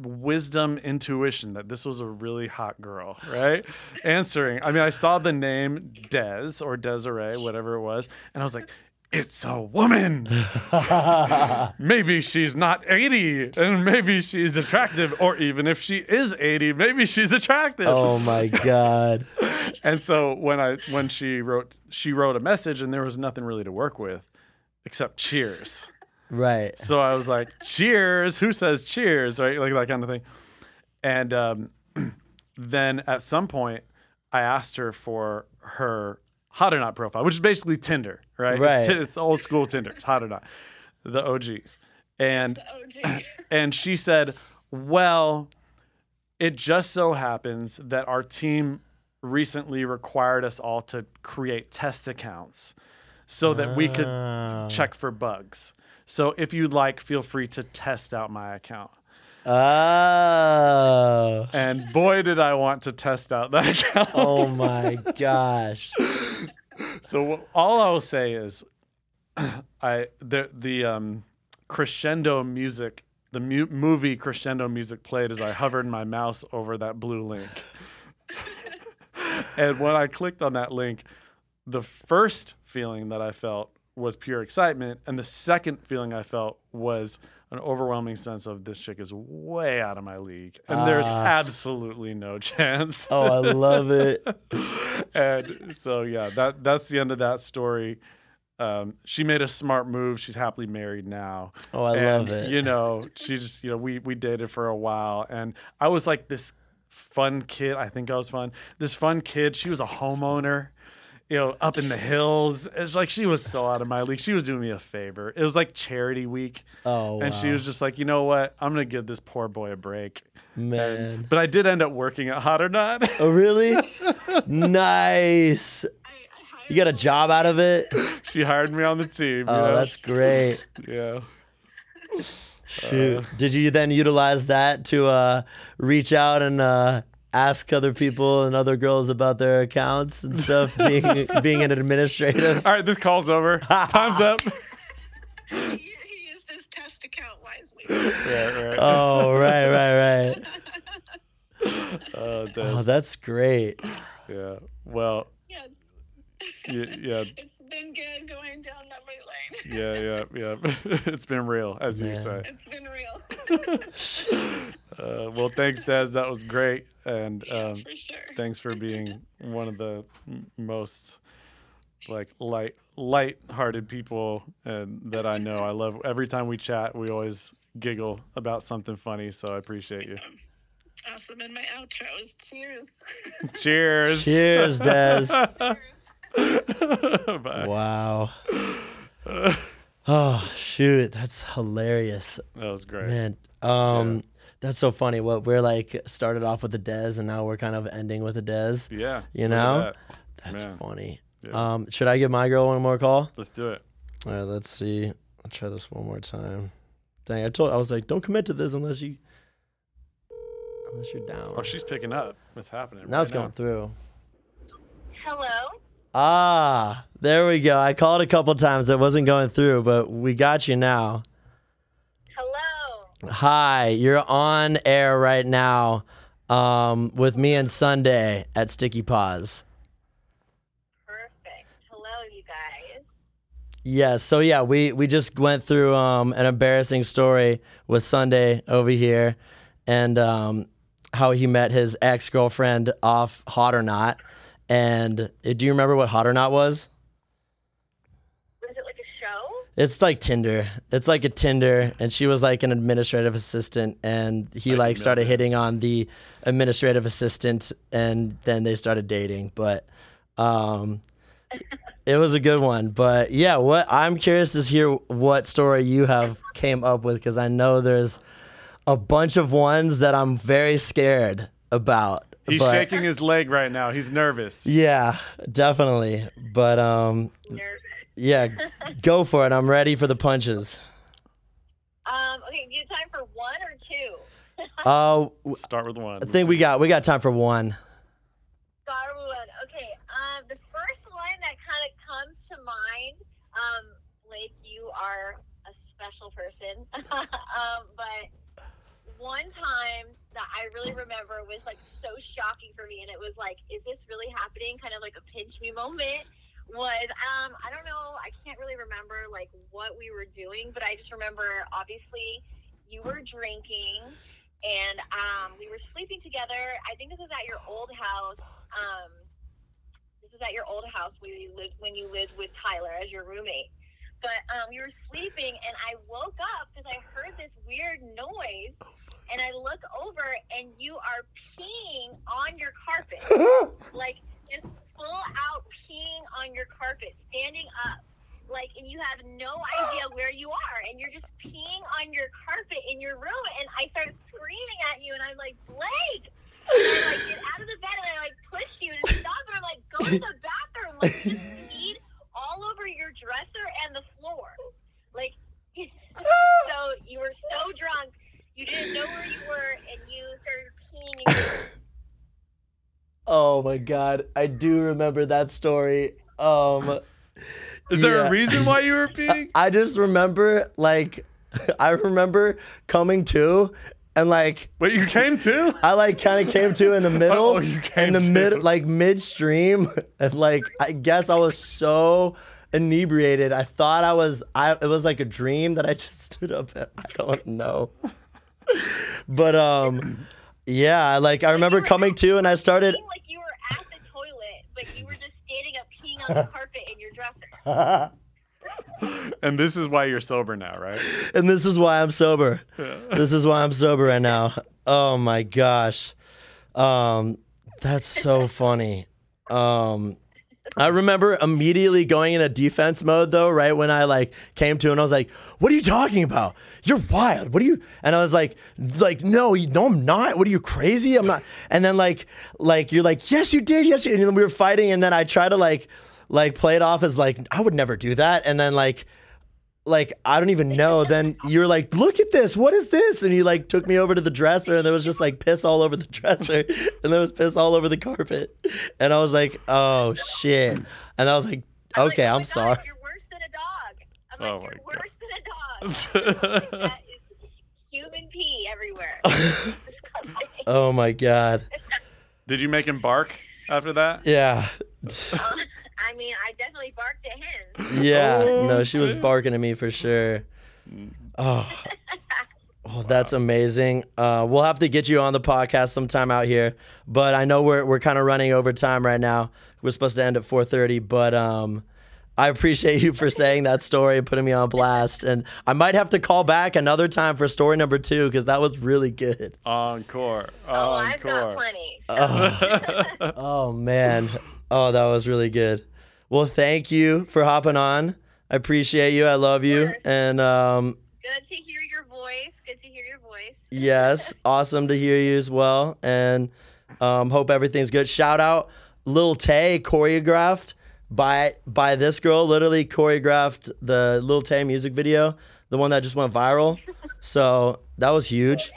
wisdom intuition that this was a really hot girl, right? Answering. I mean, I saw the name Des or Desiree, whatever it was. And I was like, it's a woman (laughs) maybe she's not 80 and maybe she's attractive or even if she is 80 maybe she's attractive oh my god. (laughs) and so when i when she wrote she wrote a message and there was nothing really to work with except cheers Right. so i was like cheers who says cheers right like that kind of thing and um, (clears throat) then at some point i asked her for her hot or not profile which is basically tinder right Right. it's, ti- it's old school tinder it's hot or not the og's and The OG. and she said, Well, it just so happens that our team recently required us all to create test accounts so that we could Oh. check for bugs. So if you'd like, feel free to test out my account. Oh. And boy, did I want to test out that (laughs) account. Oh my gosh. So all I'll say is, (clears throat) I the the um, crescendo music, the mu- movie crescendo music played as I hovered my mouse over that blue link. (laughs) and when I clicked on that link, the first feeling that I felt was pure excitement, and the second feeling I felt was an overwhelming sense of this chick is way out of my league, and there's Ah. absolutely no (laughs) chance. Oh, I love it. (laughs) and so yeah, that that's the end of that story. Um, she made a smart move. She's happily married now. Oh, I and, love it. You know, she just you know we we dated for a while, and I was like this fun kid. I think I was fun. This fun kid. She was a homeowner, you know, up in the hills. It's like she was so out of my league. She was doing me a favor. It was like charity week, Oh, and she was just like, you know what? I'm gonna give this poor boy a break. man. And, but I did end up working at Hot or Not. oh, really? (laughs) nice. I, I hired You got a job out of it? (laughs) she hired me on the team. you Oh, know? that's great. yeah. Shoot. Uh, Did you then utilize that to uh, reach out and uh, ask other people and other girls about their accounts and stuff, being (laughs) being an administrator. All right, this call's over. Time's up. (laughs) he, he used his test account wisely. right, right. Oh, right, right, right. (laughs) Oh, Des. Oh, that's great. yeah. Well, yeah, it's, y- yeah, it's been good going down memory lane. yeah, yeah, yeah. it's been real, as you say. It's been real. Uh, well, thanks, Des. That was great, and (laughs) yeah, um, for sure. thanks for being (laughs) one of the most like light light-hearted people and that I know. I love every time we chat. We always giggle about something funny, so I appreciate you. (laughs) Awesome. And my outro is cheers. Cheers. Cheers, Des. cheers. Bye. Wow. Oh shoot, that's hilarious, That was great. man. Um, that's so funny. What we're like started off with a Dez, and now we're kind of ending with a Dez. Yeah. You know? that. That's Man. funny. Yeah. Um, should I give my girl one more call? Let's do it. All right, let's see. I'll try this one more time. Dang, I told I was like, don't commit to this unless you unless you're down. Oh, she's picking up. What's happening? now right it's going through. Hello. Ah, there we go. I called a couple times. It wasn't going through, but we got you now. Hi, you're on air right now um, with me and Sunday at Sticky Paws. Perfect. Hello, you guys. Yes. So yeah, we we just went through um, an embarrassing story with Sunday over here, and um, how he met his ex girlfriend off Hot or Not. And uh, do you remember what Hot or Not? Was it like a show? It's like Tinder. It's like a Tinder, and she was like an administrative assistant, and he I like started that. hitting on the administrative assistant, and then they started dating. But um, it was a good one. But yeah, what I'm curious to hear what story you have came up with because I know there's a bunch of ones that I'm very scared about. He's but- shaking his leg right now. He's nervous. Yeah, definitely. But um, Nervous. Yeah, go for it. I'm ready for the punches. Um. Okay. Do you have time for one or two? Uh, (laughs) Start with one. I think we got we got time for one. Garwood. Okay. Um, the first one that kind of comes to mind, um, Blake, you are a special person. (laughs) um, but one time that I really remember was like so shocking for me, and it was like, is this really happening? Kind of like a pinch me moment. Was um, I don't know. I can't really remember like what we were doing, but I just remember obviously you were drinking and um, we were sleeping together. I think this was at your old house. Um, this was at your old house where you lived when you lived with Tyler as your roommate. But um, you were sleeping, and I woke up because I heard this weird noise, and I look over, and you are peeing on your carpet, (laughs) like just full out peeing on your carpet, standing up. Like, and you have no idea (gasps) where you are, and you're just peeing on your carpet in your room. And I start screaming at you, and I'm like, Blake! And I like get out of the bed, and I like push you to stop, and I'm like, go to the bathroom. Like, just (laughs) peed all over your dresser and the floor. Like, (laughs) so you were so drunk, you didn't know where you were, and you started peeing. In your Oh my god, I do remember that story. Um, Is there Yeah. a reason why you were (laughs) peeing? I just remember like (laughs) I remember coming to and like Wait, you came too? (laughs) I like kind of came to in the middle, Oh, you came in the to. mid, like midstream, and like I guess I was so inebriated. I thought I was. I it was like a dream that I just stood up. And, I don't know, but um, yeah, like I remember coming to, and I started. seemed like you were at the toilet, but you were just standing up peeing on the (laughs) (laughs) carpet in your dresser. And this is why you're sober now, right? and this is why I'm sober. This is why I'm sober right now. Oh my gosh, um, that's so funny. Um, I remember immediately going into defense mode though, right when I like came to and I was like, "What are you talking about? You're wild. What are you?" And I was like, "Like no, you, no, I'm not. What are you crazy? I'm not." And then like, like you're like, "Yes, you did. Yes," you-" and then we were fighting, and then I try to like, like play it off as like I would never do that, and then like. Like I don't even know. Then you're like, look at this. What is this? And you like took me over to the dresser, and there was just like piss all over the dresser, (laughs) and there was piss all over the carpet. And I was like, oh shit. And I was like, I'm like, okay, "Oh I'm God, sorry. You're worse than a dog. I'm Oh like, my you're God. worse than a dog. (laughs) that is human pee everywhere. (laughs) Oh my god. Did you make him bark after that? Yeah. Uh, I mean, I definitely barked at him. Yeah. Oh, No, she was barking at me for sure. Oh. (laughs) Oh, that's amazing. Uh, we'll have to get you on the podcast sometime out here, but I know we're we're kind of running over time right now. We're supposed to end at 4:30, but um, I appreciate you for saying that story and putting me on blast. And I might have to call back another time for story number two because that was really good. Encore. Oh, I've got Encore. plenty. Oh (laughs) man. Oh, that was really good. Well, thank you for hopping on. I appreciate you. I love you. And um, Good to hear your voice. Good to hear your voice. (laughs) yes, awesome to hear you as well. And um, hope everything's good. Shout out Lil Tay choreographed by by this girl. Literally choreographed the Lil Tay music video, the one that just went viral. So that was huge.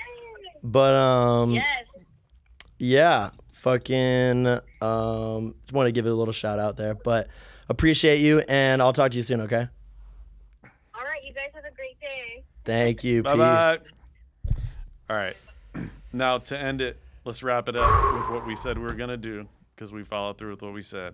But um, Yes. yeah, fucking um, just want to give it a little shout out there. But appreciate you, and I'll talk to you soon. Okay. All right. You guys have a great day. Thank you. Bye Peace. bye. All right. (clears throat) Now to end it, let's wrap it up with what we said we were gonna do because we followed through with what we said.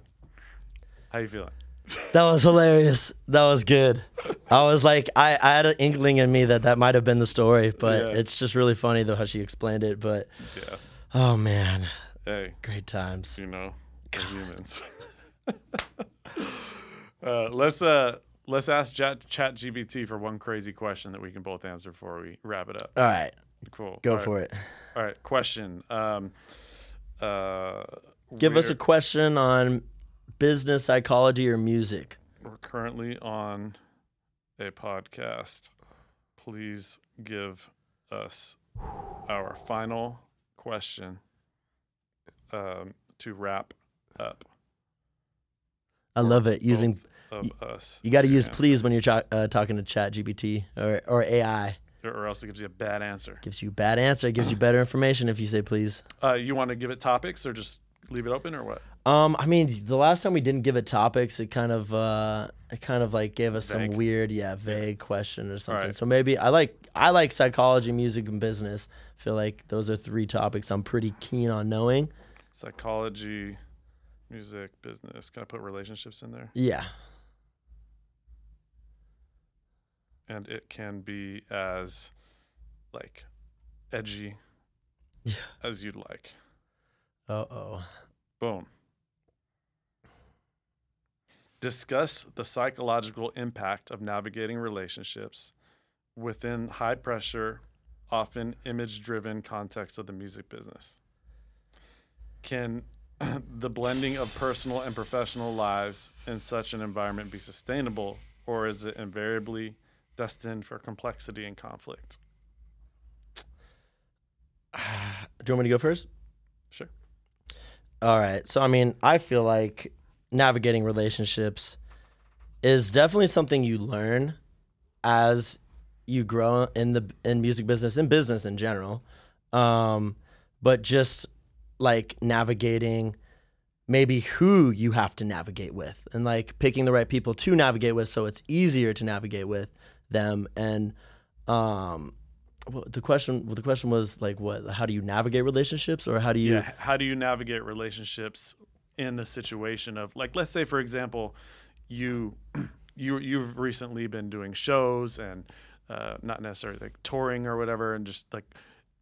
How you feeling? (laughs) That was hilarious. That was good. I was like, I, I had an inkling in me that that might have been the story, but Yeah. it's just really funny though how she explained it. But Yeah. oh man, Hey, great times. you know, humans. (laughs) uh, let's uh let's ask Chat Chat GPT for one crazy question that we can both answer before we wrap it up. All right, Cool. go All right. for it. All right. Question. Um. Uh. Give us a question on business psychology or music. We're currently on a podcast. Please give us our final question um, to wrap up I love it. Using of us. you got to use answer. please when you're uh, talking to Chat GPT or or AI. or else it gives you a bad answer. Gives you bad answer. It gives you better information if you say please. Uh, you want to give it topics or just leave it open or what? Um, I mean, the last time we didn't give it topics, it kind of, uh, it kind of like gave us some weird, yeah, vague question or something. right. So maybe I like, I like psychology, music, and business. I feel like those are three topics I'm pretty keen on knowing. Psychology, music, business. Can I put relationships in there? Yeah, And it can be as like edgy Yeah. as you'd like. Uh oh. Boom. Discuss the psychological impact of navigating relationships within high pressure, often image driven context of the music business. Can (clears throat) the blending of personal and professional lives in such an environment be sustainable, or is it invariably destined for complexity and conflict? (sighs) Do you want me to go first? Sure. All right. So I mean, I feel like navigating relationships is definitely something you learn as you grow in the in music business in business in general. Um, but just like navigating maybe who you have to navigate with and like picking the right people to navigate with so it's easier to navigate with them. And um well, the question well, the question was like what how do you navigate relationships or how do you yeah how do you navigate relationships in the situation of like let's say for example you (clears throat) you you've recently been doing shows and uh, not necessarily like touring or whatever and just like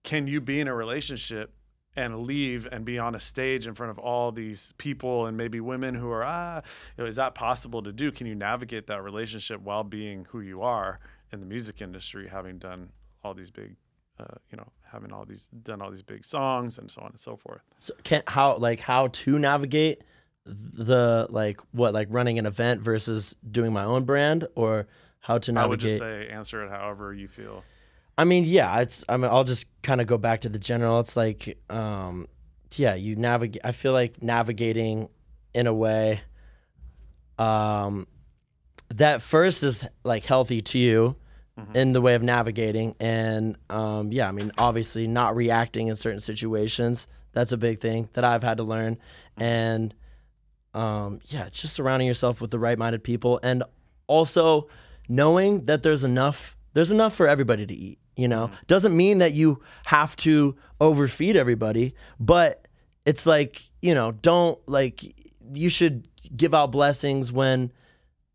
can you be in a relationship and leave and be on a stage in front of all these people and maybe women who are ah you know, is that possible to do can you navigate that relationship while being who you are in the music industry having done all these big uh, you know having all these done all these big songs and so on and so forth So can how like how to navigate the like what like running an event versus doing my own brand or how to navigate I would just say answer it however you feel. I mean, yeah, it's. I mean, I'll just kind of go back to the general. It's like, um, yeah, you navigate. I feel like navigating in a way, um, that first is like healthy to you in the way of navigating, and um, yeah, I mean, obviously not reacting in certain situations. That's a big thing that I've had to learn, and um, yeah, it's just surrounding yourself with the right-minded people, and also knowing that there's enough there's enough for everybody to eat you know? Doesn't mean that you have to overfeed everybody but it's like you know don't like you should give out blessings when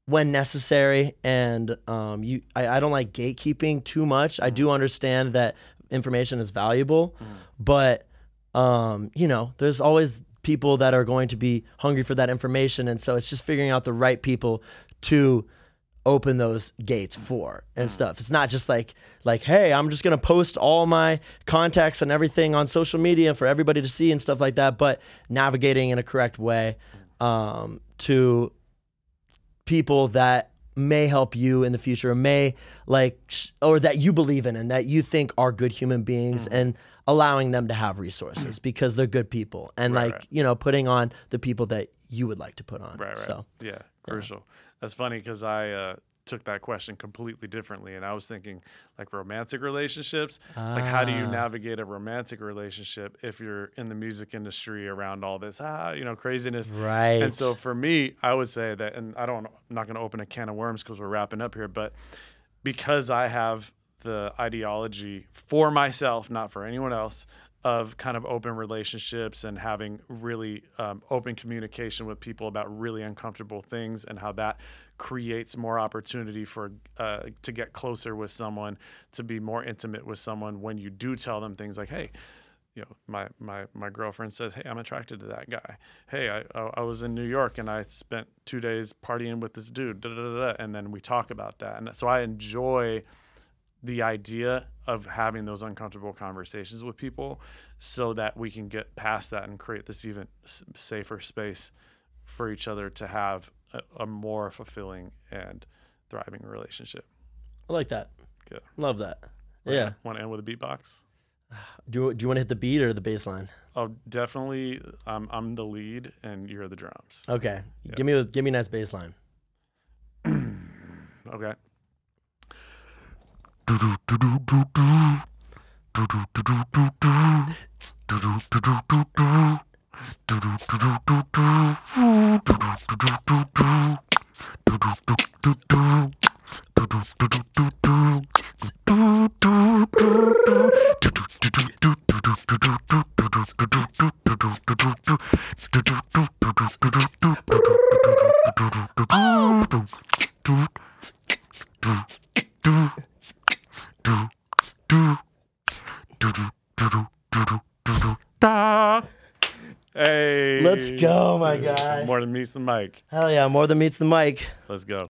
when necessary. And um you I, I don't like gatekeeping too much. I do understand that information is valuable but um you know there's always people that are going to be hungry for that information. And so it's just figuring out the right people to open those gates for and mm. stuff. It's not just like like hey, I'm just going to post all my contacts and everything on social media for everybody to see and stuff like that, but navigating in a correct way mm. um to people that may help you in the future, may like sh- or that you believe in and that you think are good human beings mm. and allowing them to have resources (clears throat) because they're good people and Right, like, right. you know, putting on the people that you would like to put on. Right, right. So, yeah, crucial. That's funny because I uh, took that question completely differently, and I was thinking like romantic relationships. Like, how do you Ah. navigate a romantic relationship if you're in the music industry around all this, ah, you know, craziness? right. And so for me, I would say that, and I don't, I'm not going to open a can of worms because we're wrapping up here, but because I have the ideology for myself, not for anyone else, of kind of open relationships and having really um, open communication with people about really uncomfortable things and how that creates more opportunity for uh, to get closer with someone, to be more intimate with someone when you do tell them things like, hey, you know, my my my girlfriend says, "Hey, I'm attracted to that guy. Hey, I I, was in New York and I spent two days partying with this dude." Da, da, da, and then we talk about that, and so I enjoy the idea of having those uncomfortable conversations with people, so that we can get past that and create this even safer space for each other to have a, a more fulfilling and thriving relationship. I like that. Good. Love that. Yeah. Want to end with a beatbox? Do do you want to hit the beat or the bass line? Oh, definitely. I'm I'm the lead, and you're the drums. Okay. Give me a give me a nice bass line. (clears throat) Okay. Do Hey. Let's go, my guy. More than meets the mic. Hell yeah, more than meets the mic. Let's go.